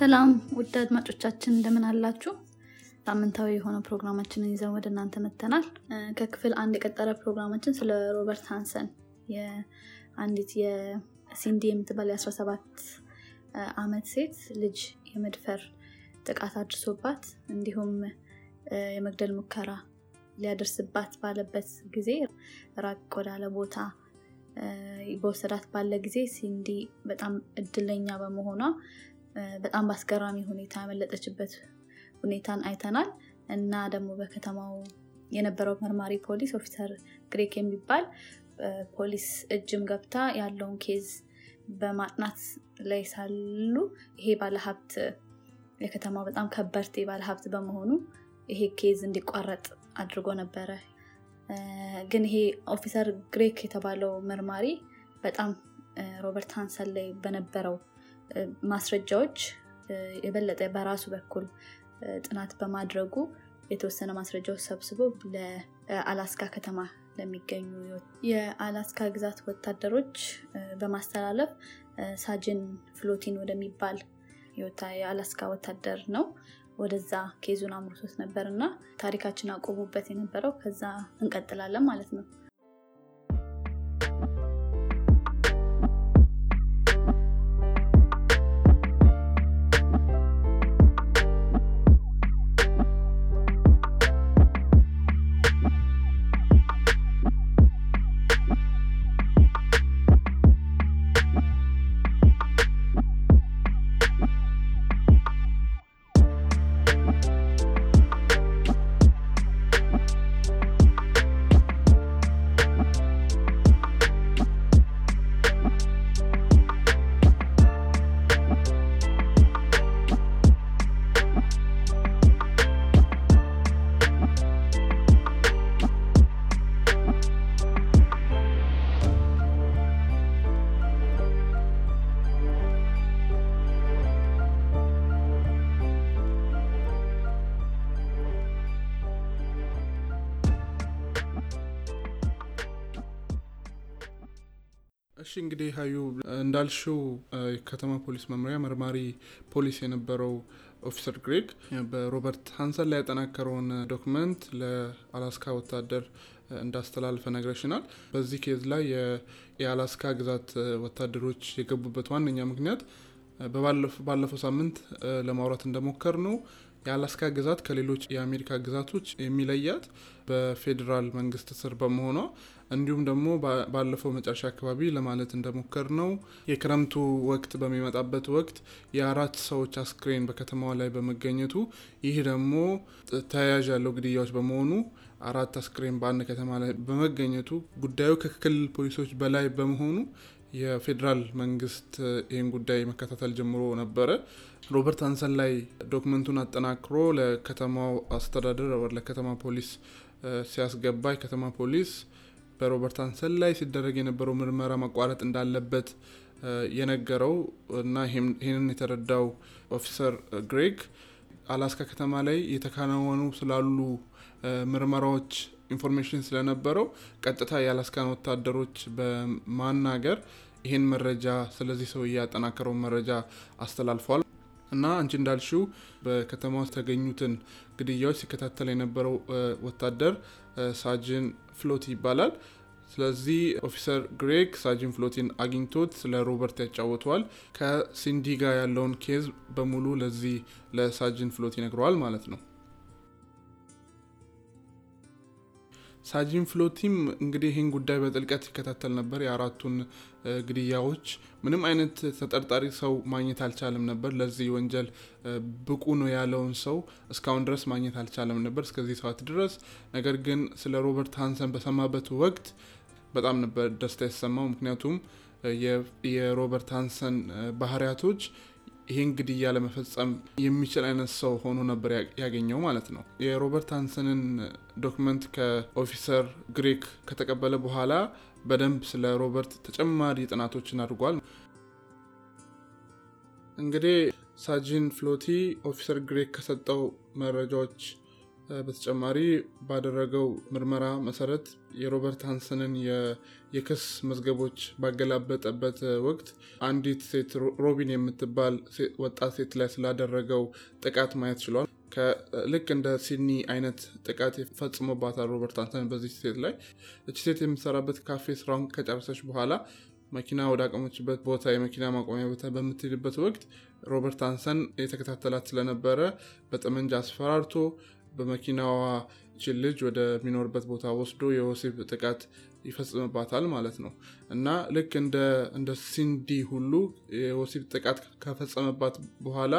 ሰላም ውድ አድማጮቻችን እንደምን አላችሁ? ሳምንታዊ የሆነው ፕሮግራማችንን ይዘን ወደ እናንተ መተናል። ከክፍል አንድ የቀጠለ ፕሮግራማችን ስለ ሮበርት ሃንሰን አንዲት የሲንዲ የምትባል የ17 ዓመት ሴት ልጅ የመድፈር ጥቃት አድርሶባት እንዲሁም የመግደል ሙከራ ሊያደርስባት ባለበት ጊዜ ራቅ ወዳለ ቦታ በወሰዳት ባለ ጊዜ ሲንዲ በጣም እድለኛ በመሆኗ በጣም በአስገራሚ ሁኔታ ያመለጠችበት ሁኔታን አይተናል እና ደግሞ በከተማው የነበረው መርማሪ ፖሊስ officer ግሬግ የሚባል ፖሊስ እጅም ገብታ ያለውን case በማጥናት ላይ ሳሉ ይሄ ባለሀብት የከተማው በጣም ከበርቴ ባለሀብት በመሆኑ ይሄ case እንዲቋረጥ አድርጎ ነበረ። ግን ይሄ officer ግሬግ የተባለው መርማሪ በጣም ሮበርት ሃንሰን ላይ በነበረው ማስረጃዎች የበለጠ በራሱ በኩል ጥናት በማድረጉ የተወሰነ ማስረጃዎች ሰብስቦ ለአላስካ ከተማ ለሚገኙ የአላስካ ግዛት ወታደሮች በማስተላለፍ ሳጅን ፍሎቲን ወደሚባል የአላስካ ወታደር ነው ወደዛ ኬዙን አምርቶት ነበር እና ታሪካችን አቆሙበት የነበረው ከዛ እንቀጥላለን ማለት ነው። እሺ እንግዲህ ሀዩ እንዳልሽው የከተማ ፖሊስ መምሪያ መርማሪ ፖሊስ የነበረው officer ግሬግ በሮበርት ሃንሰን ላይ ያጠናከረውን document ለአላስካ ወታደር እንዳስተላለፈ ነግረሽናል። በዚህ case ላይ የአላስካ ግዛት ወታደሮች የገቡበት ዋነኛ ምክንያት ባለፈው ሳምንት ለማውራት እንደሞከር ነው የአላስካ ግዛት ከሌሎች የአሜሪካ ግዛቶች የሚለያት በፌዴራል መንግስት ስር በመሆኗ እንዲሁም ደግሞ ባለፈው መጨረሻ አካባቢ ለማለት እንደሞከር ነው የክረምቱ ወቅት በሚመጣበት ወቅት የአራት ሰዎች አስክሬን በከተማዋ ላይ በመገኘቱ ይህ ደግሞ ተያያዥ ያለው ግድያዎች በመሆኑ አራት አስክሬን በአንድ ከተማ ላይ በመገኘቱ ጉዳዩ ከክልል ፖሊሶች በላይ በመሆኑ የፌዴራል መንግስት ይህን ጉዳይ መከታተል ጀምሮ ነበረ። ሮበርት ሃንሰን ላይ document ኡን አጠናክሮ ለከተማው አስተዳደር ለከተማ ፖሊስ ሲያስገባ የከተማ ፖሊስ በሮበርት ሃንሰን ላይ ሲደረግ የነበረው ምርመራ መቋረጥ እንዳለበት የነገረው እና ይህንን የተረዳው officer ግሬግ አላስካ ከተማ ላይ የተከናወኑ ስላሉ ምርመራዎች information ስለነበረው ቀጥታ የአላስካን ወታደሮች በማናገር ይህን መረጃ ስለዚህ ሰው ያጠናከረውን መረጃ አስተላልፏል። እና አንቺ እንዳልሽው በከተማ ውስጥ የተገኙትን ግድያዎች ሲከታተል የነበረው ወታደር ሳጅን ፍሎቲ ይባላል። ስለዚህ officer ግሬግ ሳጅን ፍሎቲን አግኝቶት ስለ ሮበርት ያጫወተዋል። ከሲንዲ ጋር ያለውን case በሙሉ ለዚህ ለሳጅን ፍሎቲ ይነግረዋል ማለት ነው። ሳጂን ፍሎቲም እንግዲህ ይህን ጉዳይ በጥልቀት ይከታተል ነበር። የአራቱን ግድያዎች ምንም አይነት ተጠርጣሪ ሰው ማግኘት አልቻለም ነበር። ለዚህ ወንጀል ብቁ ነው ያለውን ሰው እስካሁን ድረስ ማግኘት አልቻለም ነበር እስከዚህ ሰዓት ድረስ። ነገር ግን ስለ ሮበርት ሃንሰን በሰማበት ወቅት በጣም ነበር ደስታ የተሰማው። ምክንያቱም የሮበርት ሃንሰን ባህሪያቶች ይህን ግድያ ለመፈጸም የሚችል አይነት ሰው ሆኖ ነበር ያገኘው ማለት ነው። የሮበርት ሃንሰንን document ከ officer ግሬግ ከተቀበለ በኋላ በደንብ ስለ ሮበርት ተጨማሪ ጥናቶችን አድርጓል። እንግዲህ ሳጂን ፍሎቲ officer ግሬግ ከሰጠው መረጃዎች በተጨማሪ ባደረገው ምርመራ መሰረት የሮበርት ሃንሰንን የክስ መዝገቦች ባገላበጠበት ወቅት አንዲት ሴት ሮቢን የምትባል ወጣት ሴት ላይ ስላደረገው ጥቃት ማየት ችሏል። ልክ እንደ ሲንዲ አይነት ጥቃት ፈጽሞባታል ሮበርት ሃንሰን በዚህ ሴት ላይ። እቺ ሴት የምትሰራበት ካፌ ስራውን ከጨረሰች በኋላ መኪና ወደ አቆመችበት ቦታ የመኪና ማቆሚያ ቦታ በምትሄድበት ወቅት ሮበርት ሃንሰን የተከታተላት ስለነበረ በጠመንጃ አስፈራርቶ በመኪናዋ ችን ልጅ ወደሚኖርበት ቦታ ወስዶ የወሲብ ጥቃት ይፈጽምባታል ማለት ነው እና ልክ እንደ ሲንዲ ሁሉ የወሲብ ጥቃት ከፈጸመባት በኋላ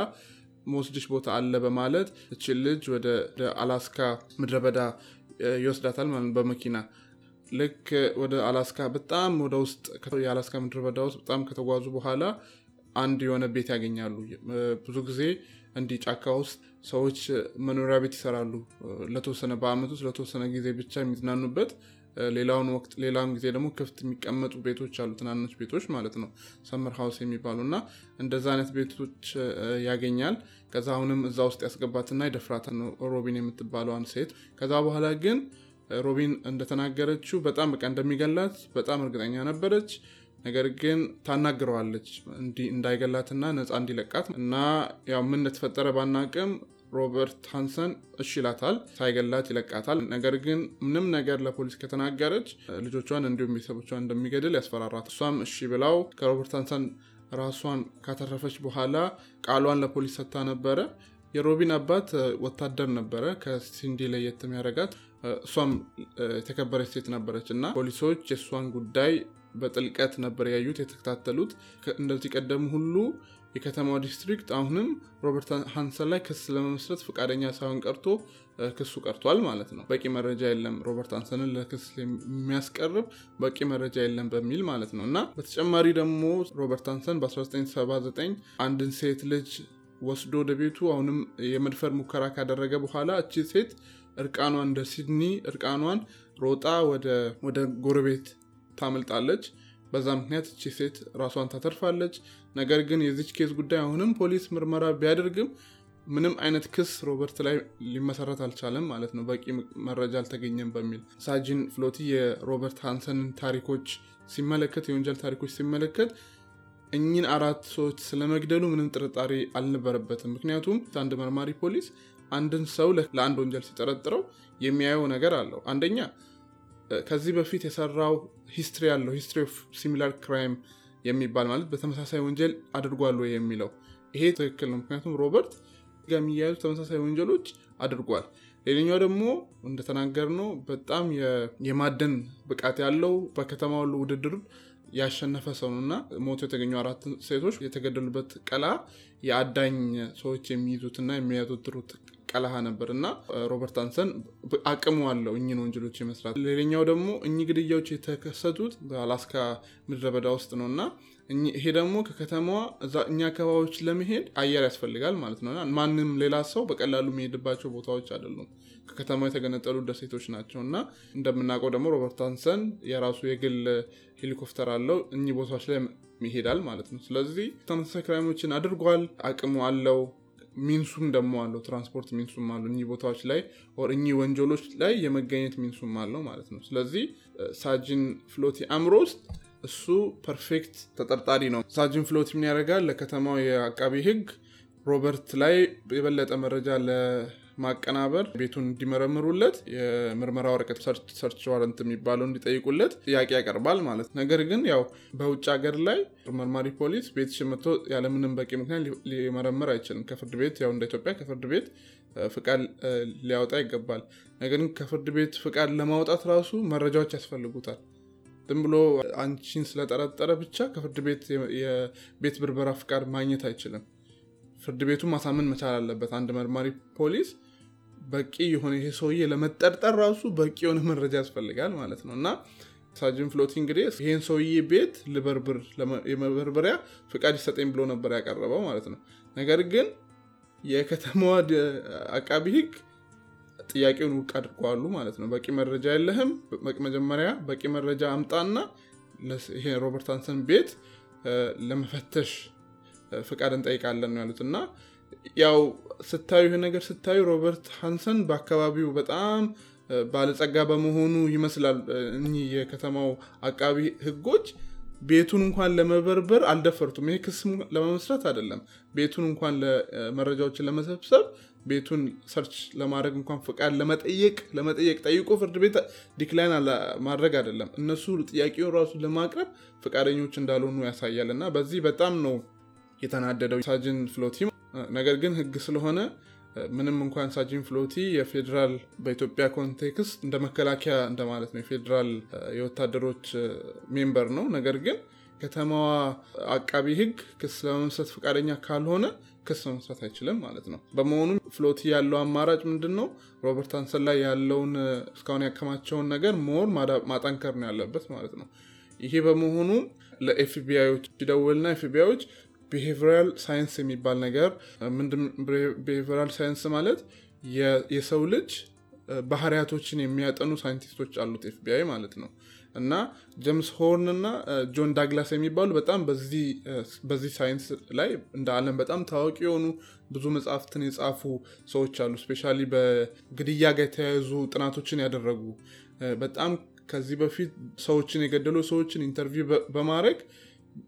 መወስድሽ ቦታ አለ በማለት እችን ልጅ ወደ አላስካ ምድረ በዳ ይወስዳታል በመኪና ልክ ወደ አላስካ በጣም ወደ ውስጥ የአላስካ ምድረ በዳ ውስጥ በጣም ከተጓዙ በኋላ አንድ የሆነ ቤት ያገኛሉ። ብዙ ጊዜ እንዲህ ጫካ ውስጥ ሰዎች መኖሪያ ቤት ይሰራሉ። ለተወሰነ በአመት ውስጥ ለተወሰነ ጊዜ ብቻ የሚዝናኑበት ሌላውን ወቅት ሌላውን ጊዜ ደግሞ ክፍት የሚቀመጡ ቤቶች አሉ፣ ትናንሽ ቤቶች ማለት ነው፣ ሰመር ሀውስ የሚባሉ እና እንደዛ አይነት ቤቶች ያገኛል። ከዛ አሁንም እዛ ውስጥ ያስገባትና የደፍራታ ነው ሮቢን የምትባለዋን ሴት። ከዛ በኋላ ግን ሮቢን እንደተናገረችው በጣም በቃ እንደሚገላት በጣም እርግጠኛ ነበረች። ነገር ግን ታናግረዋለች እንዳይገላትና ነፃ እንዲለቃት እና ያው ምን እንደተፈጠረ ባናቅም ሮበርት ሃንሰን እሺ ይላታል፣ ሳይገላት ይለቃታል። ነገር ግን ምንም ነገር ለፖሊስ ከተናገረች ልጆቿን እንዲሁም ቤተሰቦቿን እንደሚገድል ያስፈራራት። እሷም እሺ ብላው ከሮበርት ሃንሰን ራሷን ካተረፈች በኋላ ቃሏን ለፖሊስ ሰጥታ ነበረ። የሮቢን አባት ወታደር ነበረ። ከሲንዲ ለየት የሚያደርጋት እሷም የተከበረች ሴት ነበረች እና ፖሊሶች የእሷን ጉዳይ በጥልቀት ነበር ያዩት የተከታተሉት። እንደዚህ ቀደሙ ሁሉ የከተማው district አሁንም ሮበርት ሃንሰን ላይ ክስ ለመመስረት ፈቃደኛ ሳይሆን ቀርቶ ክሱ ቀርቷል ማለት ነው። በቂ መረጃ የለም ሮበርት ሃንሰንን ለክስ የሚያስቀርብ በቂ መረጃ የለም በሚል ማለት ነው እና በተጨማሪ ደግሞ ሮበርት ሃንሰን በ1979 አንድን ሴት ልጅ ወስዶ ወደ ቤቱ አሁንም የመድፈር ሙከራ ካደረገ በኋላ እቺ ሴት እርቃኗን እንደ ሲንዲ እርቃኗን ሮጣ ወደ ጎረቤት ታመልጣለች። በዛ ምክንያት እቺ ሴት ራሷን ታተርፋለች። ነገር ግን የዚች case ጉዳይ አሁንም ፖሊስ ምርመራ ቢያደርግም ምንም አይነት ክስ ሮበርት ላይ ሊመሰረት አልቻለም ማለት ነው፣ በቂ መረጃ አልተገኘም በሚል ሳጂን ፍሎቲ የሮበርት ሃንሰንን ታሪኮች ሲመለከት የወንጀል ታሪኮች ሲመለከት እኚህን አራት ሰዎች ስለመግደሉ ምንም ጥርጣሬ አልነበረበትም። ምክንያቱም አንድ መርማሪ ፖሊስ አንድን ሰው ለአንድ ወንጀል ሲጠረጥረው የሚያየው ነገር አለው። አንደኛ ከዚህ በፊት የሰራው history አለው history of similar crime የሚባል ማለት በተመሳሳይ ወንጀል አድርጓል ወይ የሚለው ይሄ ትክክል ነው። ምክንያቱም ሮበርት ጋር የሚያያዙ ተመሳሳይ ወንጀሎች አድርጓል። ሌላኛው ደግሞ እንደተናገር ነው በጣም የማደን ብቃት ያለው በከተማ ሁሉ ውድድር ያሸነፈ ሰው ነው እና ሞቶ የተገኙ አራት ሴቶች የተገደሉበት ቀላ የአዳኝ ሰዎች የሚይዙትና የሚያዘወትሩት ቀለሃ ነበር እና ሮበርት ሃንሰን አቅሙ አለው እኚህን ወንጀሎች የመስራት። ሌላኛው ደግሞ እኚህ ግድያዎች የተከሰቱት በአላስካ ምድረ በዳ ውስጥ ነው እና ይሄ ደግሞ ከከተማዋ እኛ አካባቢዎች ለመሄድ አየር ያስፈልጋል ማለት ነው። ማንም ሌላ ሰው በቀላሉ የሚሄድባቸው ቦታዎች አይደሉም። ከከተማ የተገነጠሉ ደሴቶች ናቸው እና እንደምናውቀው ደግሞ ሮበርት ሃንሰን የራሱ የግል ሄሊኮፕተር አለው። እኚህ ቦታዎች ላይ ይሄዳል ማለት ነው። ስለዚህ ተመሳሳይ crime ኦችን አድርጓል፣ አቅሙ አለው፣ means ኡም ደግሞ አለው፣ ትራንስፖርት means ኡም አለው። እኚህ ቦታዎች ላይ እኚህ ወንጀሎች ላይ የመገኘት means ኡም አለው ማለት ነው። ስለዚህ ሳጅን ፍሎቲ አእምሮ ውስጥ እሱ perfect ተጠርጣሪ ነው። ሳጅን ፍሎት ምን ያደርጋል? ለከተማው የአቃቢ ሕግ ሮበርት ላይ የበለጠ መረጃ ለማቀናበር ቤቱን እንዲመረምሩለት የምርመራ ወረቀት search warrant የሚባለው እንዲጠይቁለት ጥያቄ ያቀርባል ማለት ነገር ግን ያው በውጭ ሀገር ላይ መርማሪ ፖሊስ ቤትሽን መጥቶ ያለምንም በቂ ምክንያት ሊመረምር አይችልም። ከፍርድ ቤት ያው እንደ ኢትዮጵያ ከፍርድ ቤት ፍቃድ ሊያወጣ ይገባል። ነገር ግን ከፍርድ ቤት ፍቃድ ለማውጣት ራሱ መረጃዎች ያስፈልጉታል። ዝም ብሎ አንቺን ስለጠረጠረ ብቻ ከፍርድ ቤት የቤት ብርበራ ፍቃድ ማግኘት አይችልም። ፍርድ ቤቱ ማሳመን መቻል አለበት። አንድ መርማሪ ፖሊስ በቂ የሆነ ይሄ ሰውዬ ለመጠርጠር ራሱ በቂ የሆነ መረጃ ያስፈልጋል ማለት ነው እና ሳጅን ፍሎቲ እንግዲህ ይህን ሰውዬ ቤት ልበርብር የመበርበሪያ ፍቃድ ይሰጠኝ ብሎ ነበር ያቀረበው ማለት ነው። ነገር ግን የከተማዋ አቃቢ ሕግ ጥያቄውን ውድቅ አድርገዋሉ ማለት ነው። በቂ መረጃ የለህም፣ መጀመሪያ በቂ መረጃ አምጣና ይሄ ሮበርት ሃንሰን ቤት ለመፈተሽ ፍቃድ እንጠይቃለን ያሉት እና ያው ስታዩ ይህ ነገር ስታዩ ሮበርት ሃንሰን በአካባቢው በጣም ባለጸጋ በመሆኑ ይመስላል እኚህ የከተማው አቃቢ ህጎች ቤቱን እንኳን ለመበርበር አልደፈሩትም። ይሄ ክስ ለመመስረት አይደለም፣ ቤቱን እንኳን መረጃዎችን ለመሰብሰብ ቤቱን search ለማድረግ እንኳን ፍቃድ ለመጠየቅ ለመጠየቅ ጠይቆ ፍርድ ቤት decline ማድረግ አይደለም፣ እነሱ ጥያቄውን ራሱ ለማቅረብ ፈቃደኞች እንዳልሆኑ ያሳያል። እና በዚህ በጣም ነው የተናደደው ሳጅን ፍሎቲ። ነገር ግን ህግ ስለሆነ ምንም እንኳን ሳጅን ፍሎቲ የፌዴራል በኢትዮጵያ context እንደ መከላከያ እንደማለት ነው፣ የፌዴራል የወታደሮች member ነው። ነገር ግን ከተማዋ አቃቢ ህግ ክስ ለመመስረት ፈቃደኛ ካልሆነ ክስ መመስረት አይችልም ማለት ነው። በመሆኑም ፍሎቲ ያለው አማራጭ ምንድን ነው? ሮበርት ሃንሰን ላይ ያለውን እስካሁን ያከማቸውን ነገር more ማጠንከር ነው ያለበት ማለት ነው። ይሄ በመሆኑ ለኤፍቢአዮች ሲደውልና ኤፍቢአዮች behavioral science የሚባል ነገር ምንድን ሳይንስ ማለት የሰው ልጅ ባህሪያቶችን የሚያጠኑ ሳይንቲስቶች አሉት ኤፍቢአይ ማለት ነው። እና ጄምስ ሆርን እና ጆን ዳግላስ የሚባሉ በጣም በዚህ ሳይንስ ላይ እንደ ዓለም በጣም ታዋቂ የሆኑ ብዙ መጽሐፍትን የጻፉ ሰዎች አሉ። specially በግድያ ጋር የተያያዙ ጥናቶችን ያደረጉ በጣም ከዚህ በፊት ሰዎችን የገደሉ ሰዎችን interview በማድረግ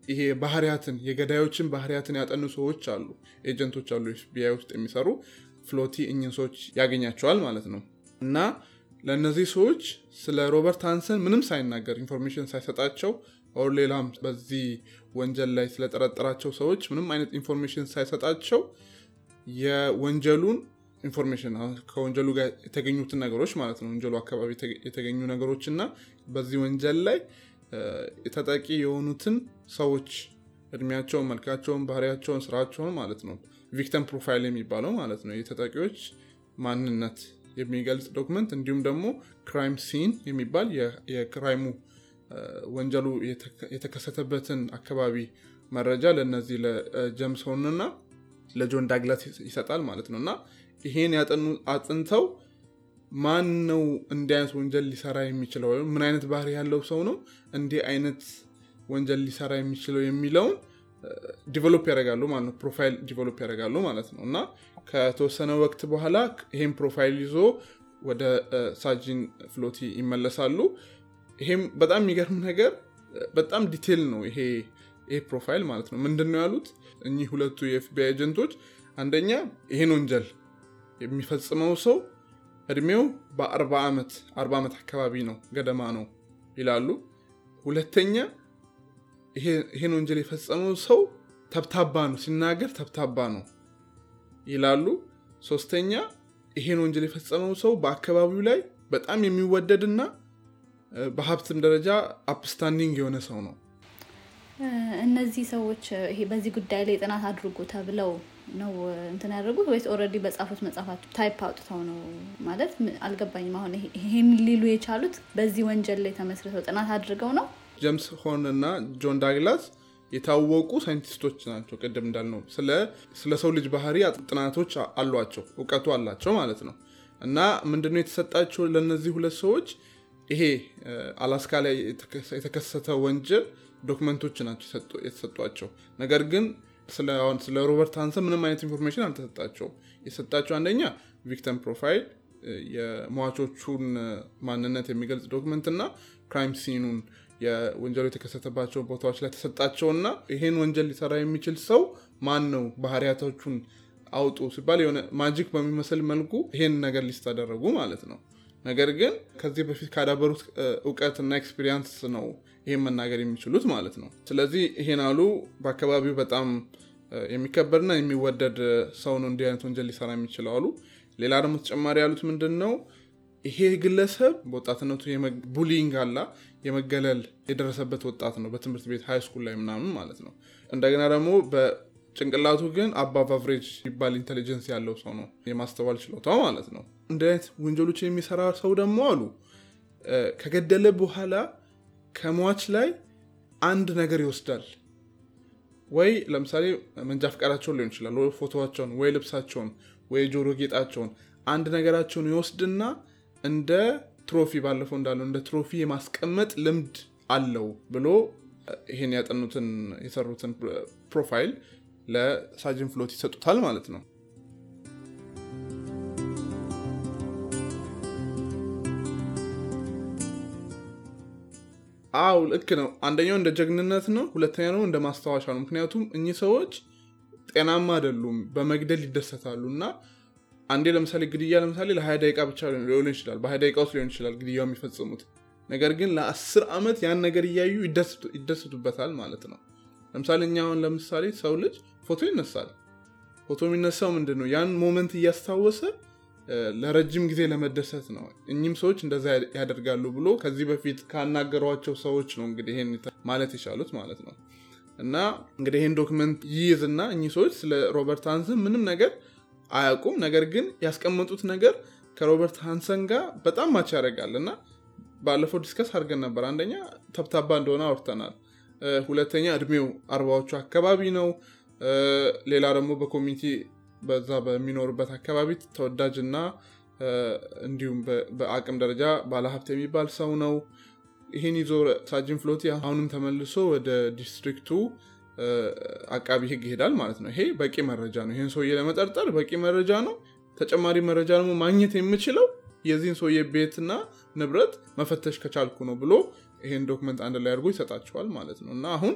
ይሄ ባህሪያትን የገዳዮችን ባህሪያትን ያጠኑ ሰዎች አሉ፣ agent ኦች አሉ ኤፍቢአይ ውስጥ የሚሰሩ ፍሎቲ እኝን ሰዎች ያገኛቸዋል ማለት ነው። እና ለእነዚህ ሰዎች ስለ ሮበርት ሃንሰን ምንም ሳይናገር information ሳይሰጣቸው or ሌላም በዚህ ወንጀል ላይ ስለጠረጠራቸው ሰዎች ምንም አይነት information ሳይሰጣቸው የወንጀሉን information ከወንጀሉ ጋር የተገኙትን ነገሮች ማለት ነው ወንጀሉ አካባቢ የተገኙ ነገሮች እና በዚህ ወንጀል ላይ ተጠቂ የሆኑትን ሰዎች እድሜያቸውን፣ መልካቸውን፣ ባህሪያቸውን፣ ስራቸውን ማለት ነው። victim profile የሚባለው ማለት ነው። የተጠቂዎች ማንነት የሚገልጽ document እንዲሁም ደግሞ crime scene የሚባል የ crime ኡ ወንጀሉ የተከሰተበትን አካባቢ መረጃ ለነዚህ ለጀምስ ሆርን እና ለጆን ዳግላስ ይሰጣል ማለት ነው። እና ይሄን አጥንተው ማን ነው እንዲህ አይነት ወንጀል ሊሰራ የሚችለው ወይም ምን አይነት ባህሪ ያለው ሰው ነው እንዲህ አይነት ወንጀል ሊሰራ የሚችለው የሚለውን develop ያደርጋሉ ማለት ነው። profile develop ያደርጋሉ ማለት ነው እና ከተወሰነ ወቅት በኋላ ይሄም profile ይዞ ወደ ሳጂን ፍሎቲ ይመለሳሉ። ይሄም በጣም የሚገርም ነገር በጣም detail ነው ይሄ ይሄ profile ማለት ነው። ምንድን ነው ያሉት እኚህ ሁለቱ የኤፍቢአይ agent ኦች? አንደኛ ይሄን ወንጀል የሚፈጽመው ሰው እድሜው በአርባ ዓመት አርባ ዓመት አካባቢ ነው ገደማ ነው ይላሉ። ሁለተኛ ይሄን ወንጀል የፈጸመው ሰው ተብታባ ነው፣ ሲናገር ተብታባ ነው ይላሉ። ሶስተኛ ይሄን ወንጀል የፈጸመው ሰው በአካባቢው ላይ በጣም የሚወደድና በሀብትም ደረጃ upstanding የሆነ ሰው ነው። እነዚህ ሰዎች በዚህ ጉዳይ ላይ ጥናት አድርጉ ተብለው ነው እንትን ያደርጉት ወይስ already በጻፉት መጽሐፋቸው type አውጥተው ነው? ማለት አልገባኝም። አሁን ይሄን ሊሉ የቻሉት በዚህ ወንጀል ላይ ተመስርተው ጥናት አድርገው ነው? ጄምስ ሆርን እና ጆን ዳግላስ የታወቁ ሳይንቲስቶች ናቸው። ቅድም እንዳልነው ስለ ሰው ልጅ ባህሪ ጥናቶች አሏቸው፣ እውቀቱ አላቸው ማለት ነው። እና ምንድነው የተሰጣቸው ለእነዚህ ሁለት ሰዎች ይሄ አላስካ ላይ የተከሰተ ወንጀል document ኦች ናቸው የተሰጧቸው። ነገር ግን ስለ ሮበርት ሃንሰን ምንም አይነት information አልተሰጣቸውም። የሰጣቸው አንደኛ victim profile የሟቾቹን ማንነት የሚገልጽ document እና crime scene ኡን የወንጀሉ የተከሰተባቸው ቦታዎች ላይ ተሰጣቸውና ይሄን ወንጀል ሊሰራ የሚችል ሰው ማን ነው ባህሪያቶቹን አውጡ ሲባል የሆነ magic በሚመስል መልኩ ይሄን ነገር list አደረጉ ማለት ነው። ነገር ግን ከዚህ በፊት ካዳበሩት እውቀትና experience ነው ይሄን መናገር የሚችሉት ማለት ነው። ስለዚህ ይሄን አሉ በአካባቢው በጣም የሚከበርና የሚወደድ ሰው ነው እንዲህ አይነት ወንጀል ሊሰራ የሚችለው አሉ። ሌላ ደግሞ ተጨማሪ ያሉት ምንድን ነው ይሄ ግለሰብ በወጣትነቱ bullying አላ የመገለል የደረሰበት ወጣት ነው በትምህርት ቤት high school ላይ ምናምን ማለት ነው። እንደገና ደግሞ በጭንቅላቱ ግን above average የሚባል intelligence ያለው ሰው ነው የማስተዋል ችሎታው ማለት ነው። እንደ አይነት ወንጀሎችን የሚሰራ ሰው ደግሞ አሉ ከገደለ በኋላ ከሟች ላይ አንድ ነገር ይወስዳል። ወይ ለምሳሌ መንጃ ፈቃዳቸውን ሊሆን ይችላል፣ ወይ ፎቶቸውን፣ ወይ ልብሳቸውን፣ ወይ ጆሮ ጌጣቸውን አንድ ነገራቸውን ይወስድና እንደ trophy ባለፈው እንዳለው እንደ trophy የማስቀመጥ ልምድ አለው ብሎ ይሄን ያጠኑትን የሰሩትን profile ለሳጅን ፍሎቲ ይሰጡታል ማለት ነው። አዎ ልክ ነው። አንደኛው እንደ ጀግንነት ነው፣ ሁለተኛ ነው እንደ ማስታወሻ ነው። ምክንያቱም እኚህ ሰዎች ጤናማ አይደሉም፣ በመግደል ይደሰታሉ እና አንዴ ለምሳሌ ግድያ ለምሳሌ ለሀያ ደቂቃ ብቻ ሊሆን ይችላል፣ በሀያ ደቂቃ ውስጥ ሊሆን ይችላል ግድያው የሚፈጽሙት። ነገር ግን ለአስር ዓመት ያን ነገር እያዩ ይደሰቱበታል ማለት ነው። ለምሳሌ እኛ አሁን ለምሳሌ ሰው ልጅ ፎቶ ይነሳል። ፎቶ የሚነሳው ምንድን ነው? ያን moment እያስታወሰ ለረጅም ጊዜ ለመደሰት ነው። እኚህም ሰዎች እንደዛ ያደርጋሉ ብሎ ከዚህ በፊት ካናገሯቸው ሰዎች ነው እንግዲህ ይሄን ማለት የቻሉት ማለት ነው። እና እንግዲህ ይህን document ይይዝና እኚህ ሰዎች ስለ ሮበርት ሃንሰን ምንም ነገር አያውቁም። ነገር ግን ያስቀመጡት ነገር ከሮበርት ሃንሰን ጋር በጣም match ያደርጋል እና ባለፈው discuss አድርገን ነበር። አንደኛ ተብታባ እንደሆነ አውርተናል። ሁለተኛ እድሜው አርባዎቹ አካባቢ ነው። ሌላ ደግሞ በ community በዛ በሚኖርበት አካባቢ ተወዳጅና እንዲሁም በአቅም ደረጃ ባለሀብት የሚባል ሰው ነው። ይህን ይዞ ሳጅን ፍሎቲ አሁንም ተመልሶ ወደ district ኡ አቃቢ ሕግ ይሄዳል ማለት ነው። ይሄ በቂ መረጃ ነው። ይህን ሰውዬ ለመጠርጠር በቂ መረጃ ነው። ተጨማሪ መረጃ ደግሞ ማግኘት የምችለው የዚህን ሰውዬ ቤትና ንብረት መፈተሽ ከቻልኩ ነው ብሎ ይሄን document አንድ ላይ አድርጎ ይሰጣቸዋል ማለት ነው። እና አሁን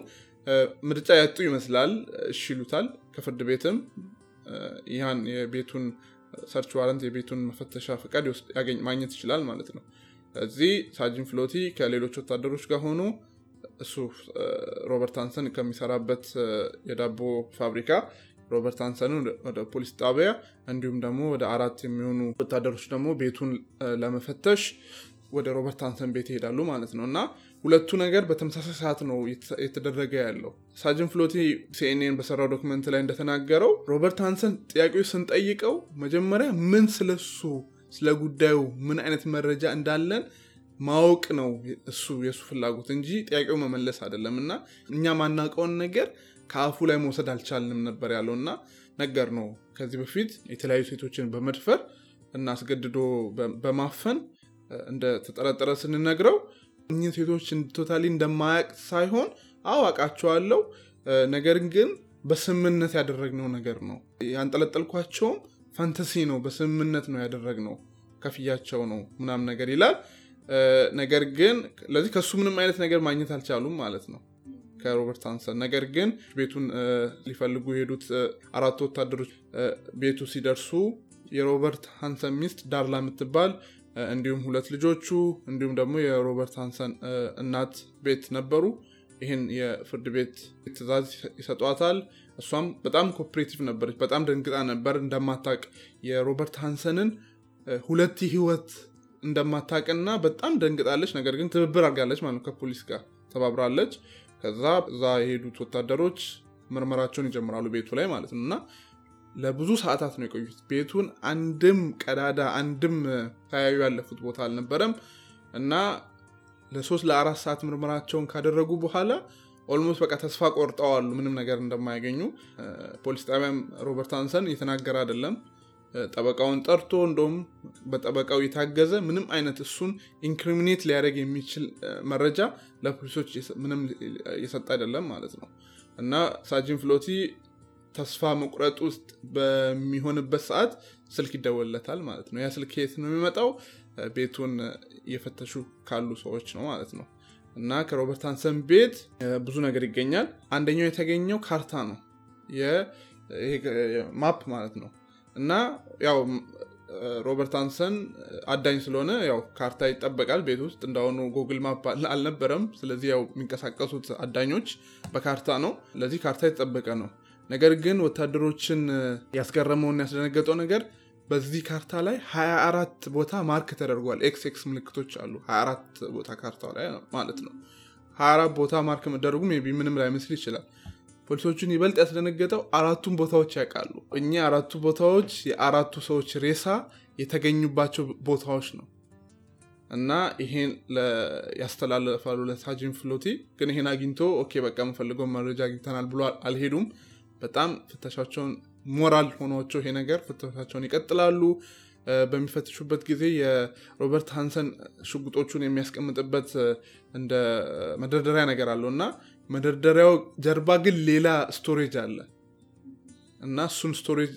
ምርጫ ያጡ ይመስላል። እሺ ይሉታል። ከፍርድ ቤትም ይህን የቤቱን search warrant የቤቱን መፈተሻ ፈቃድ ማግኘት ይችላል ማለት ነው። እዚህ ሳጅን ፍሎቲ ከሌሎች ወታደሮች ጋር ሆኖ እሱ ሮበርት ሃንሰን ከሚሰራበት የዳቦ ፋብሪካ ሮበርት ሃንሰንን ወደ ፖሊስ ጣቢያ እንዲሁም ደግሞ ወደ አራት የሚሆኑ ወታደሮች ደግሞ ቤቱን ለመፈተሽ ወደ ሮበርት ሃንሰን ቤት ይሄዳሉ ማለት ነው እና ሁለቱ ነገር በተመሳሳይ ሰዓት ነው የተደረገ ያለው። ሳጅን ፍሎቲ ሲኤንኤን በሰራው document ላይ እንደተናገረው ሮበርት ሃንሰን ጥያቄዎች ስንጠይቀው መጀመሪያ ምን ስለሱ ስለ ጉዳዩ ምን አይነት መረጃ እንዳለን ማወቅ ነው እሱ የእሱ ፍላጎት እንጂ ጥያቄው መመለስ አይደለም እና እኛ ማናውቀውን ነገር ከአፉ ላይ መውሰድ አልቻልንም ነበር ያለው እና ነገር ነው ከዚህ በፊት የተለያዩ ሴቶችን በመድፈር እና አስገድዶ በማፈን እንደተጠረጠረ ስንነግረው እኚህን ሴቶች ቶታሊ እንደማያውቅ ሳይሆን አዋቃቸዋለሁ፣ ነገር ግን በስምምነት ያደረግነው ነገር ነው። ያንጠለጠልኳቸውም ፋንተሲ ነው፣ በስምምነት ነው ያደረግነው፣ ከፍያቸው ነው ምናምን ነገር ይላል። ነገር ግን ለዚህ ከሱ ምንም አይነት ነገር ማግኘት አልቻሉም ማለት ነው ከሮበርት ሃንሰን። ነገር ግን ቤቱን ሊፈልጉ የሄዱት አራቱ ወታደሮች ቤቱ ሲደርሱ የሮበርት ሃንሰን ሚስት ዳርላ የምትባል እንዲሁም ሁለት ልጆቹ እንዲሁም ደግሞ የሮበርት ሃንሰን እናት ቤት ነበሩ። ይህን የፍርድ ቤት ትዕዛዝ ይሰጧታል። እሷም በጣም cooperative ነበረች። በጣም ደንግጣ ነበር እንደማታቅ የሮበርት ሃንሰንን ሁለት ህይወት እንደማታቅና በጣም ደንግጣለች። ነገር ግን ትብብር አድርጋለች ማለት ነው። ከፖሊስ ጋር ተባብራለች። ከዛ እዛ የሄዱት ወታደሮች ምርመራቸውን ይጀምራሉ ቤቱ ላይ ማለት ነው እና ለብዙ ሰዓታት ነው የቆዩት። ቤቱን አንድም ቀዳዳ አንድም ሳያዩ ያለፉት ቦታ አልነበረም እና ለሶስት ለአራት ሰዓት ምርመራቸውን ካደረጉ በኋላ almost በቃ ተስፋ ቆርጠዋል ምንም ነገር እንደማያገኙ። ፖሊስ ጣቢያም ሮበርት ሃንሰን እየተናገረ አይደለም። ጠበቃውን ጠርቶ እንደውም በጠበቃው የታገዘ ምንም አይነት እሱን incriminate ሊያደርግ የሚችል መረጃ ለፖሊሶች ምንም እየሰጠ አይደለም ማለት ነው እና ሳጅን ፍሎቲ ተስፋ መቁረጥ ውስጥ በሚሆንበት ሰዓት ስልክ ይደወለታል ማለት ነው። ያ ስልክ የት ነው የሚመጣው? ቤቱን እየፈተሹ ካሉ ሰዎች ነው ማለት ነው። እና ከሮበርት ሃንሰን ቤት ብዙ ነገር ይገኛል። አንደኛው የተገኘው ካርታ ነው፣ ማፕ ማለት ነው። እና ያው ሮበርት ሃንሰን አዳኝ ስለሆነ ያው ካርታ ይጠበቃል ቤት ውስጥ እንዳሁኑ ጉግል ማፕ አልነበረም። ስለዚህ ያው የሚንቀሳቀሱት አዳኞች በካርታ ነው። ለዚህ ካርታ የተጠበቀ ነው። ነገር ግን ወታደሮችን ያስገረመውና ያስደነገጠው ነገር በዚህ ካርታ ላይ 24 ቦታ mark ተደርጓል። X X ምልክቶች አሉ 24 ቦታ ካርታው ላይ ማለት ነው። 24 ቦታ mark መደረጉ ቢ ምንም ላይመስል ይችላል። ፖሊሶቹን ይበልጥ ያስደነገጠው አራቱን ቦታዎች ያውቃሉ። እኚህ አራቱ ቦታዎች የአራቱ ሰዎች ሬሳ የተገኙባቸው ቦታዎች ነው እና ይሄን ያስተላለፋሉ ለሳጅን ፍሎቲ። ግን ይሄን አግኝቶ okay በቃ የምፈልገው መረጃ አግኝተናል ብሎ አልሄዱም። በጣም ፍተሻቸውን ሞራል ሆኗቸው ይሄ ነገር ፍተሻቸውን ይቀጥላሉ። በሚፈትሹበት ጊዜ የሮበርት ሃንሰን ሽጉጦቹን የሚያስቀምጥበት እንደ መደርደሪያ ነገር አለው እና መደርደሪያው ጀርባ ግን ሌላ storage አለ እና እሱን storage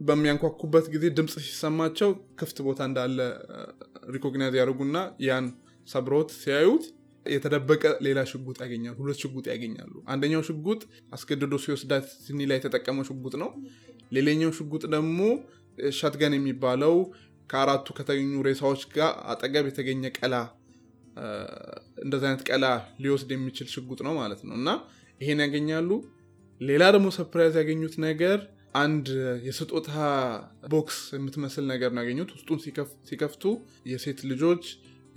በሚያንኳኩበት ጊዜ ድምፅ ሲሰማቸው ክፍት ቦታ እንዳለ recognize ያደርጉና ያን ሰብረውት ሲያዩት የተደበቀ ሌላ ሽጉጥ ያገኛሉ። ሁለት ሽጉጥ ያገኛሉ። አንደኛው ሽጉጥ አስገድዶ ሲወስዳት ሲንዲ ላይ የተጠቀመው ሽጉጥ ነው። ሌላኛው ሽጉጥ ደግሞ shotgun የሚባለው ከአራቱ ከተገኙ ሬሳዎች ጋር አጠገብ የተገኘ ቀለሃ እንደዚህ አይነት ቀለሃ ሊወስድ የሚችል ሽጉጥ ነው ማለት ነው እና ይሄን ያገኛሉ። ሌላ ደግሞ surprise ያገኙት ነገር አንድ የስጦታ box የምትመስል ነገር ነው ያገኙት። ውስጡን ሲከፍቱ የሴት ልጆች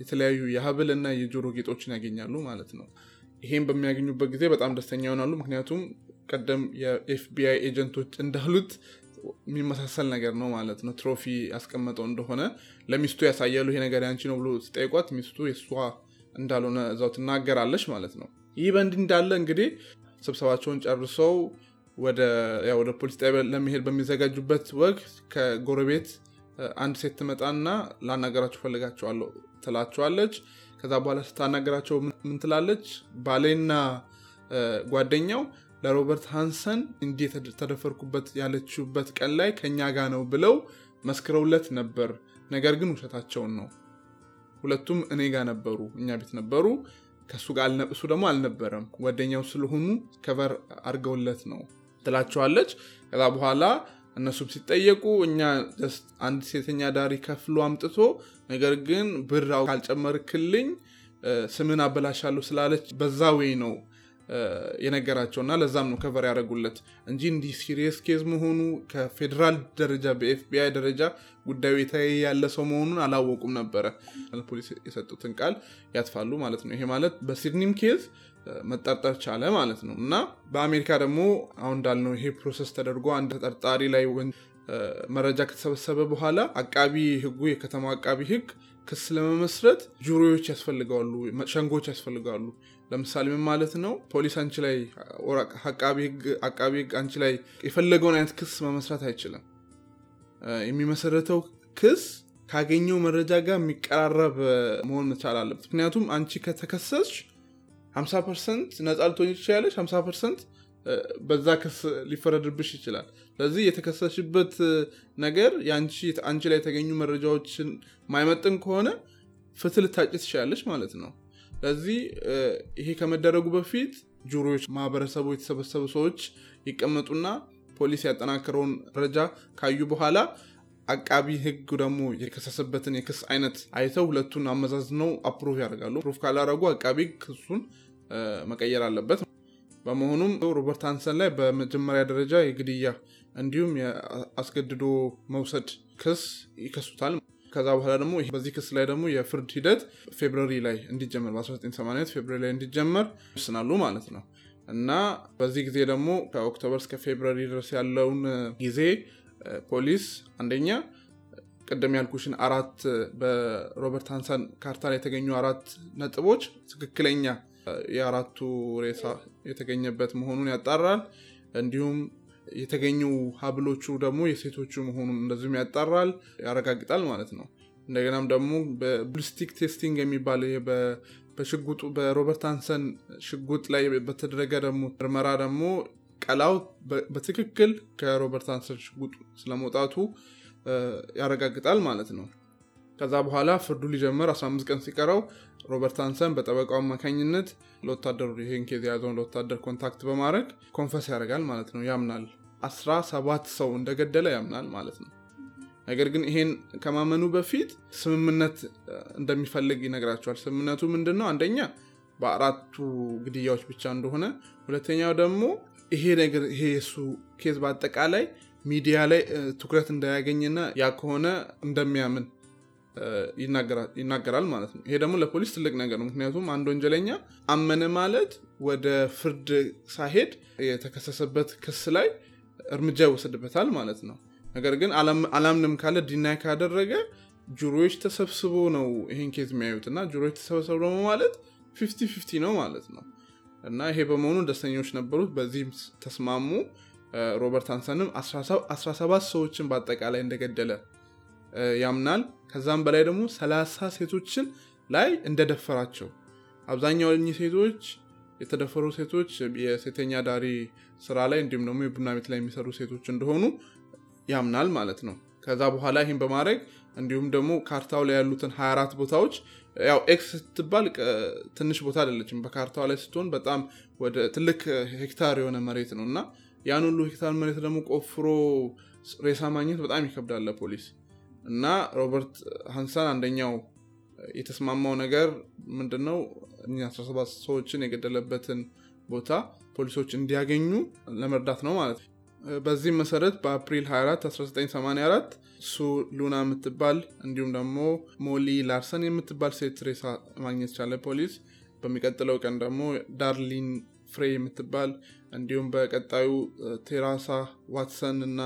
የተለያዩ የሀብል እና የጆሮ ጌጦችን ያገኛሉ ማለት ነው። ይሄን በሚያገኙበት ጊዜ በጣም ደስተኛ ይሆናሉ። ምክንያቱም ቀደም የ FBI agent ኦች እንዳሉት የሚመሳሰል ነገር ነው ማለት ነው። trophy ያስቀመጠው እንደሆነ ለሚስቱ ያሳያሉ። ይሄ ነገር ያንቺ ነው ብሎ ሲጠይቋት ሚስቱ የእሷ እንዳልሆነ እዛው ትናገራለች ማለት ነው። ይህ በእንዲህ እንዳለ እንግዲህ ስብሰባቸውን ጨርሰው ወደ ፖሊስ ጣቢያ ለመሄድ በሚዘጋጁበት ወቅት ከጎረቤት አንድ ሴት ትመጣና ላናገራቸው ፈልጋቸዋለሁ ትላቸዋለች። ከዛ በኋላ ስታናገራቸው ምን ትላለች? ባሌና ጓደኛው ለሮበርት ሃንሰን እንዲህ ተደፈርኩበት ያለችበት ቀን ላይ ከኛ ጋ ነው ብለው መስክረውለት ነበር። ነገር ግን ውሸታቸውን ነው። ሁለቱም እኔ ጋር ነበሩ፣ እኛ ቤት ነበሩ። ከሱ ጋር እሱ ደግሞ አልነበረም። ጓደኛው ስለሆኑ ከቨር አድርገውለት ነው ትላቸዋለች። ከዛ በኋላ እነሱም ሲጠየቁ እኛ አንድ ሴተኛ ዳሪ ከፍሎ አምጥቶ ነገር ግን ብር ካልጨመርክልኝ ስምን አበላሻለሁ ስላለች በዛ ወይ ነው የነገራቸው እና ለዛም ነው ከቨር ያደረጉለት እንጂ እንዲህ serious case መሆኑ ከፌዴራል ደረጃ በ FBI ደረጃ ጉዳዩ እየታየ ያለ ሰው መሆኑን አላወቁም ነበረ። ፖሊስ የሰጡትን ቃል ያጥፋሉ ማለት ነው። ይሄ ማለት በሲንዲም case መጠርጠር ቻለ ማለት ነው እና በአሜሪካ ደግሞ አሁን እንዳልነው ይሄ process ተደርጎ አንድ ተጠርጣሪ ላይ መረጃ ከተሰበሰበ በኋላ አቃቢ ሕጉ የከተማው አቃቢ ሕግ ክስ ለመመስረት jury ዎች ያስፈልጋሉ፣ ሸንጎች ያስፈልጋሉ። ለምሳሌ ምን ማለት ነው? ፖሊስ አንቺ ላይ አቃቢ ሕግ አንቺ ላይ የፈለገውን አይነት ክስ መመስረት አይችልም። የሚመሰረተው ክስ ካገኘው መረጃ ጋር የሚቀራረብ መሆን መቻል አለበት። ምክንያቱም አንቺ ከተከሰስሽ 50 percent ነጻ ልትሆኝ ትችላለች፣ 50 percent በዛ ክስ ሊፈረድብሽ ይችላል። ስለዚህ የተከሰሽበት ነገር አንቺ ላይ የተገኙ መረጃዎችን ማይመጥን ከሆነ ፍትህ ልታጭ ትችላለች ማለት ነው። ስለዚህ ይሄ ከመደረጉ በፊት jury ዎች፣ ማህበረሰቡ የተሰበሰቡ ሰዎች ይቀመጡና ፖሊስ ያጠናከረውን መረጃ ካዩ በኋላ አቃቢ ህግ ደግሞ የከሰሰበትን የክስ አይነት አይተው ሁለቱን አመዛዝነው approve ያደርጋሉ። approve ካላረጉ አቃቢ ህግ ክሱን መቀየር አለበት። በመሆኑም ሮበርት ሃንሰን ላይ በመጀመሪያ ደረጃ የግድያ እንዲሁም የአስገድዶ መውሰድ ክስ ይከሱታል። ከዛ በኋላ ደግሞ በዚህ ክስ ላይ ደግሞ የፍርድ ሂደት February ላይ እንዲጀመር በ1980 February ላይ እንዲጀመር ይወስናሉ ማለት ነው እና በዚህ ጊዜ ደግሞ ከ October እስከ February ድረስ ያለውን ጊዜ ፖሊስ አንደኛ ቅድም ያልኩሽን አራት በሮበርት ሃንሰን ካርታ ላይ የተገኙ አራት ነጥቦች ትክክለኛ የአራቱ ሬሳ የተገኘበት መሆኑን ያጣራል። እንዲሁም የተገኙ ሀብሎቹ ደግሞ የሴቶቹ መሆኑን እንደዚሁም ያጣራል፣ ያረጋግጣል ማለት ነው። እንደገናም ደግሞ በ ballistic testing የሚባል በሽጉጡ በሮበርት ሃንሰን ሽጉጥ ላይ በተደረገ ደግሞ ምርመራ ደግሞ ቀልሃው በትክክል ከሮበርት ሃንሰን ሽጉጥ ስለመውጣቱ ያረጋግጣል ማለት ነው። ከዛ በኋላ ፍርዱ ሊጀመር 15 ቀን ሲቀረው ሮበርት ሃንሰን በጠበቃው አማካኝነት ለወታደሩ ይህን case የያዘውን ለወታደር contact በማድረግ confess ያደርጋል ማለት ነው። ያምናል። 17 ሰው እንደገደለ ያምናል ማለት ነው። ነገር ግን ይሄን ከማመኑ በፊት ስምምነት እንደሚፈልግ ይነግራቸዋል። ስምምነቱ ምንድን ነው? አንደኛ በአራቱ ግድያዎች ብቻ እንደሆነ፣ ሁለተኛው ደግሞ ይሄ ነገር ይሄ የሱ case በአጠቃላይ ሚዲያ ላይ ትኩረት እንዳያገኝና ያ ከሆነ እንደሚያምን ይናገራል ማለት ነው። ይሄ ደግሞ ለፖሊስ ትልቅ ነገር ነው። ምክንያቱም አንድ ወንጀለኛ አመነ ማለት ወደ ፍርድ ሲሄድ የተከሰሰበት ክስ ላይ እርምጃ ይወሰድበታል ማለት ነው። ነገር ግን አላምንም ካለ deny ካደረገ juror ዎች ተሰብስቦ ነው ይሄን case የሚያዩት እና juror ዎች ተሰብስበው ደግሞ ማለት fifty fifty ነው ማለት ነው እና ይሄ በመሆኑ ደስተኞች ነበሩት። በዚህም ተስማሙ። ሮበርት ሃንሰንም 17 ሰዎችን በአጠቃላይ እንደገደለ ያምናል። ከዛም በላይ ደግሞ 30 ሴቶችን ላይ እንደደፈራቸው አብዛኛው እኚህ ሴቶች የተደፈሩ ሴቶች የሴተኛ አዳሪ ስራ ላይ እንዲሁም ደግሞ የቡና ቤት ላይ የሚሰሩ ሴቶች እንደሆኑ ያምናል ማለት ነው። ከዛ በኋላ ይህን በማድረግ እንዲሁም ደግሞ ካርታው ላይ ያሉትን 24 ቦታዎች ያው X ስትባል ትንሽ ቦታ አይደለችም። በካርታው ላይ ስትሆን በጣም ወደ ትልቅ ሄክታር የሆነ መሬት ነው እና ያን ሁሉ ሄክታር መሬት ደግሞ ቆፍሮ ሬሳ ማግኘት በጣም ይከብዳል ለፖሊስ እና ሮበርት ሃንሰን አንደኛው የተስማማው ነገር እኚህ 17 ሰዎችን የገደለበትን ቦታ ፖሊሶች እንዲያገኙ ለመርዳት ነው ማለት ነው። በዚህም መሰረት በአፕሪል 24 1984 ሱ ሉና የምትባል እንዲሁም ደግሞ ሞሊ ላርሰን የምትባል ሴት ሬሳ ማግኘት ቻለ ፖሊስ። በሚቀጥለው ቀን ደግሞ ዳርሊን ፍሬ የምትባል እንዲሁም በቀጣዩ ቴራሳ ዋትሰን እና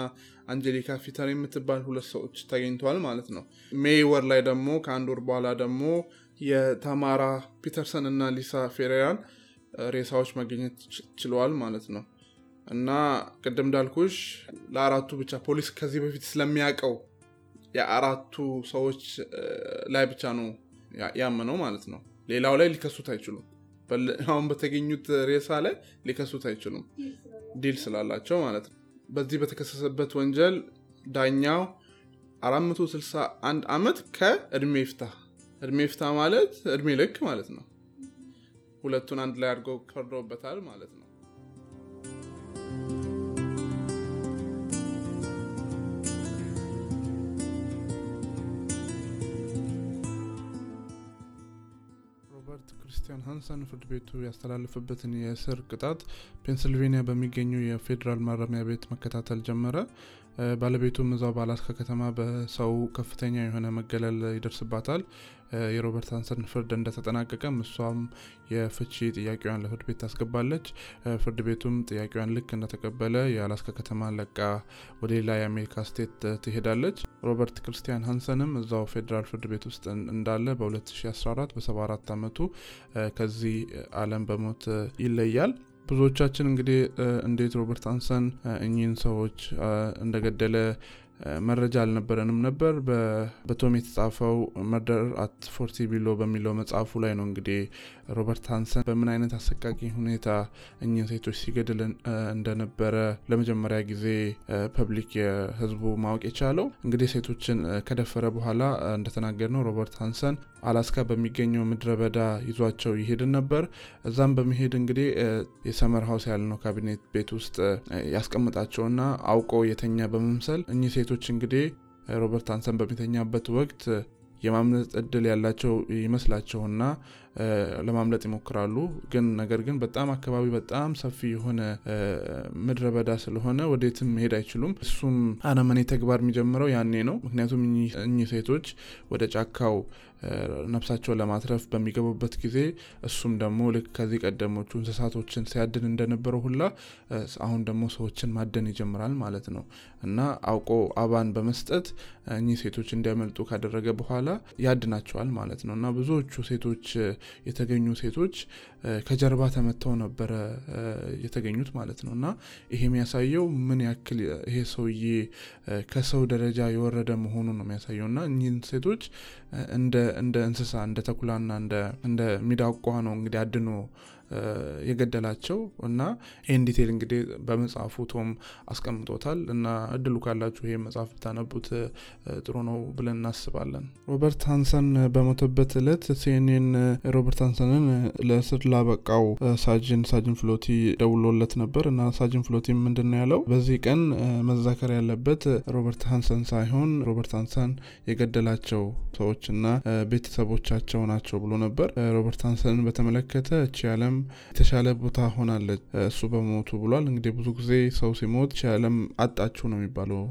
አንጀሊካ ፊተር የምትባል ሁለት ሰዎች ተገኝተዋል ማለት ነው። May ወር ላይ ደግሞ ከአንድ ወር በኋላ ደግሞ የታማራ ፒተርሰን እና ሊሳ ፌሬራን ሬሳዎች መገኘት ችለዋል ማለት ነው። እና ቅድም እንዳልኩሽ ለአራቱ ብቻ ፖሊስ ከዚህ በፊት ስለሚያውቀው የአራቱ ሰዎች ላይ ብቻ ነው ያመነው ማለት ነው። ሌላው ላይ ሊከሱት አይችሉም። አሁን በተገኙት ሬሳ ላይ ሊከሱት አይችሉም፣ ዲል ስላላቸው ማለት ነው። በዚህ በተከሰሰበት ወንጀል ዳኛው 461 ዓመት ከእድሜ ይፍታ። እድሜ ይፍታ ማለት እድሜ ልክ ማለት ነው። ሁለቱን አንድ ላይ አድርገው ፈርደውበታል ማለት ነው። ሃንሰን ፍርድ ቤቱ ያስተላለፈበትን የእስር ቅጣት ፔንስልቬኒያ በሚገኘው የፌዴራል ማረሚያ ቤት መከታተል ጀመረ። ባለቤቱም እዛው በአላስካ ከተማ በሰው ከፍተኛ የሆነ መገለል ይደርስባታል። የሮበርት ሃንሰን ፍርድ እንደተጠናቀቀም እሷም የፍቺ ጥያቄዋን ለፍርድ ቤት ታስገባለች። ፍርድ ቤቱም ጥያቄዋን ልክ እንደተቀበለ የአላስካ ከተማን ለቃ ወደ ሌላ የአሜሪካ state ትሄዳለች። ሮበርት ክርስቲያን ሃንሰንም እዛው ፌዴራል ፍርድ ቤት ውስጥ እንዳለ በ2014 በ74 ዓመቱ ከዚህ ዓለም በሞት ይለያል። ብዙዎቻችን እንግዲህ እንዴት ሮበርት ሃንሰን እኚህን ሰዎች እንደገደለ መረጃ አልነበረንም ነበር። በቶም የተጻፈው Murder at Forty Below በሚለው መጽሐፉ ላይ ነው እንግዲህ ሮበርት ሃንሰን በምን አይነት አሰቃቂ ሁኔታ እኚህን ሴቶች ሲገድል እንደነበረ ለመጀመሪያ ጊዜ public የህዝቡ ማወቅ የቻለው እንግዲህ ሴቶችን ከደፈረ በኋላ እንደተናገርነው ሮበርት ሃንሰን አላስካ በሚገኘው ምድረ በዳ ይዟቸው ይሄድ ነበር። እዛም በመሄድ እንግዲህ የ summer house ያልነው cabin ቤት ውስጥ ያስቀምጣቸውና አውቆ የተኛ በመምሰል እኚህ ሴቶች እንግዲህ ሮበርት ሃንሰን በሚተኛበት ወቅት የማምለጥ እድል ያላቸው ይመስላቸውና ለማምለጥ ይሞክራሉ። ግን ነገር ግን በጣም አካባቢ በጣም ሰፊ የሆነ ምድረ በዳ ስለሆነ ወዴትም መሄድ አይችሉም። እሱም አረመኔ ተግባር የሚጀምረው ያኔ ነው። ምክንያቱም እኚህ ሴቶች ወደ ጫካው ነፍሳቸውን ለማትረፍ በሚገቡበት ጊዜ እሱም ደግሞ ልክ ከዚህ ቀደሞቹ እንስሳቶችን ሲያድን እንደነበረው ሁላ አሁን ደግሞ ሰዎችን ማደን ይጀምራል ማለት ነው እና አውቆ አባን በመስጠት እኚህ ሴቶች እንዲያመልጡ ካደረገ በኋላ ያድናቸዋል ማለት ነው እና ብዙዎቹ ሴቶች የተገኙ ሴቶች ከጀርባ ተመተው ነበረ የተገኙት ማለት ነው። እና ይሄ የሚያሳየው ምን ያክል ይሄ ሰውዬ ከሰው ደረጃ የወረደ መሆኑ ነው የሚያሳየው። እና እኚህን ሴቶች እንደ እንስሳ እንደ ተኩላና እንደ ሚዳቋ ነው እንግዲህ አድኖ የገደላቸው እና ይህን detail እንግዲህ በመጽሐፉ ቶም አስቀምጦታል እና እድሉ ካላችሁ ይህ መጽሐፍ ብታነቡት ጥሩ ነው ብለን እናስባለን። ሮበርት ሃንሰን በሞተበት እለት CNN ሮበርት ሃንሰንን ለእስር ላበቃው ሳጅን ሳጅን ፍሎቲ ደውሎለት ነበር እና ሳጅን ፍሎቲ ምንድን ያለው? በዚህ ቀን መዘከር ያለበት ሮበርት ሃንሰን ሳይሆን ሮበርት ሃንሰን የገደላቸው ሰዎች እና ቤተሰቦቻቸው ናቸው ብሎ ነበር። ሮበርት ሃንሰንን በተመለከተ እቺ ዓለም የተሻለ ቦታ ሆናለች እሱ በሞቱ ብሏል። እንግዲህ ብዙ ጊዜ ሰው ሲሞት እቺ ዓለም አጣችው ነው የሚባለው።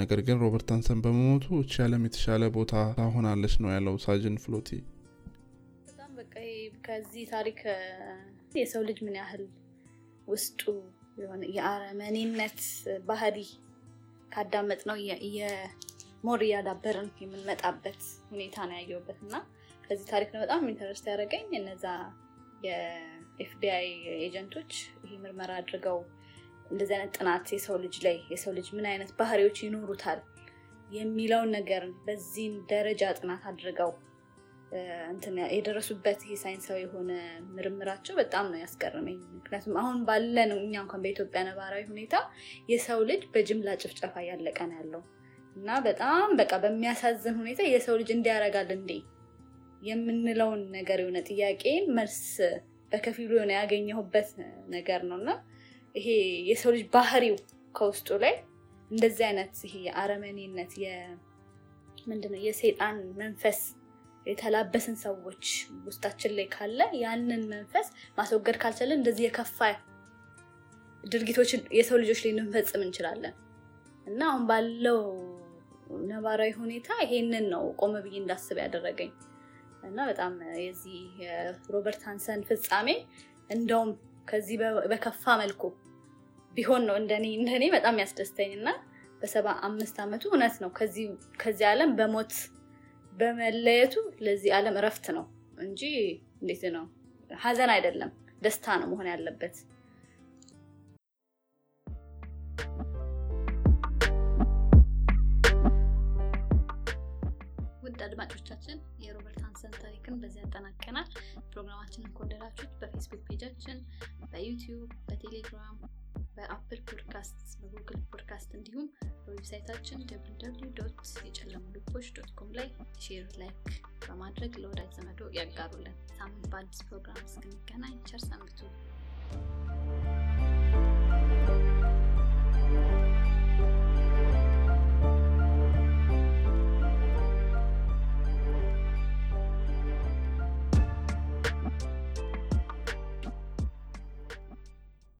ነገር ግን ሮበርት ሃንሰን በመሞቱ እቺ ዓለም የተሻለ ቦታ ሆናለች ነው ያለው ሳጅን ፍሎቲ። በጣም በቃ ከዚህ ታሪክ የሰው ልጅ ምን ያህል ውስጡ የአረመኔነት ባህሪ ካዳመጥነው more እያዳበርን የምንመጣበት ሁኔታ ነው ያየውበት እና ከዚህ ታሪክ ነው በጣም interest ያደረገኝ እነዛ የ FBI agent ኦች ይህ ምርመራ አድርገው እንደዚህ አይነት ጥናት የሰው ልጅ ላይ የሰው ልጅ ምን አይነት ባህሪዎች ይኖሩታል የሚለውን ነገር በዚህም ደረጃ ጥናት አድርገው የደረሱበት ይሄ ሳይንሳዊ የሆነ ምርምራቸው በጣም ነው ያስገርመኝ። ምክንያቱም አሁን ባለን እኛ እንኳን በኢትዮጵያ ነባራዊ ሁኔታ የሰው ልጅ በጅምላ ጭፍጨፋ እያለቀ ነው ያለው። እና በጣም በቃ በሚያሳዝን ሁኔታ የሰው ልጅ እንዲያረጋል እንዴ የምንለውን ነገር የሆነ ጥያቄን መልስ በከፊሉ የሆነ ያገኘሁበት ነገር ነው እና ይሄ የሰው ልጅ ባህሪው ከውስጡ ላይ እንደዚህ አይነት ይሄ የአረመኔነት ምንድነው የሰይጣን መንፈስ የተላበስን ሰዎች ውስጣችን ላይ ካለ ያንን መንፈስ ማስወገድ ካልቻለን እንደዚህ የከፋ ድርጊቶችን የሰው ልጆች ላይ ልንፈጽም እንችላለን። እና አሁን ባለው ነባራዊ ሁኔታ ይሄንን ነው ቆመ ብዬ እንዳስብ ያደረገኝ እና በጣም የዚህ የሮበርት ሃንሰን ፍጻሜ እንደውም ከዚህ በከፋ መልኩ ቢሆን ነው እንደኔ እንደኔ በጣም ያስደስተኝ እና በሰባ አምስት ዓመቱ እውነት ነው ከዚህ ዓለም በሞት በመለየቱ ለዚህ ዓለም እረፍት ነው እንጂ እንዴት ነው? ሀዘን አይደለም ደስታ ነው መሆን ያለበት ሃንሰን ታሪክን በዚህ አጠናቀናል። ፕሮግራማችንን ከወደዳችሁት በፌስቡክ ፔጃችን በዩቲዩብ በቴሌግራም በአፕል ፖድካስት በጉግል ፖድካስት እንዲሁም በ website ኣችን የጨለሙ ልቦች dot com ላይ share like በማድረግ ለወዳጅ ዘመዶ ያጋሩልን። ሳምንት በአዲስ ፕሮግራም እስክንገናኝ ቸር ሰንብቱ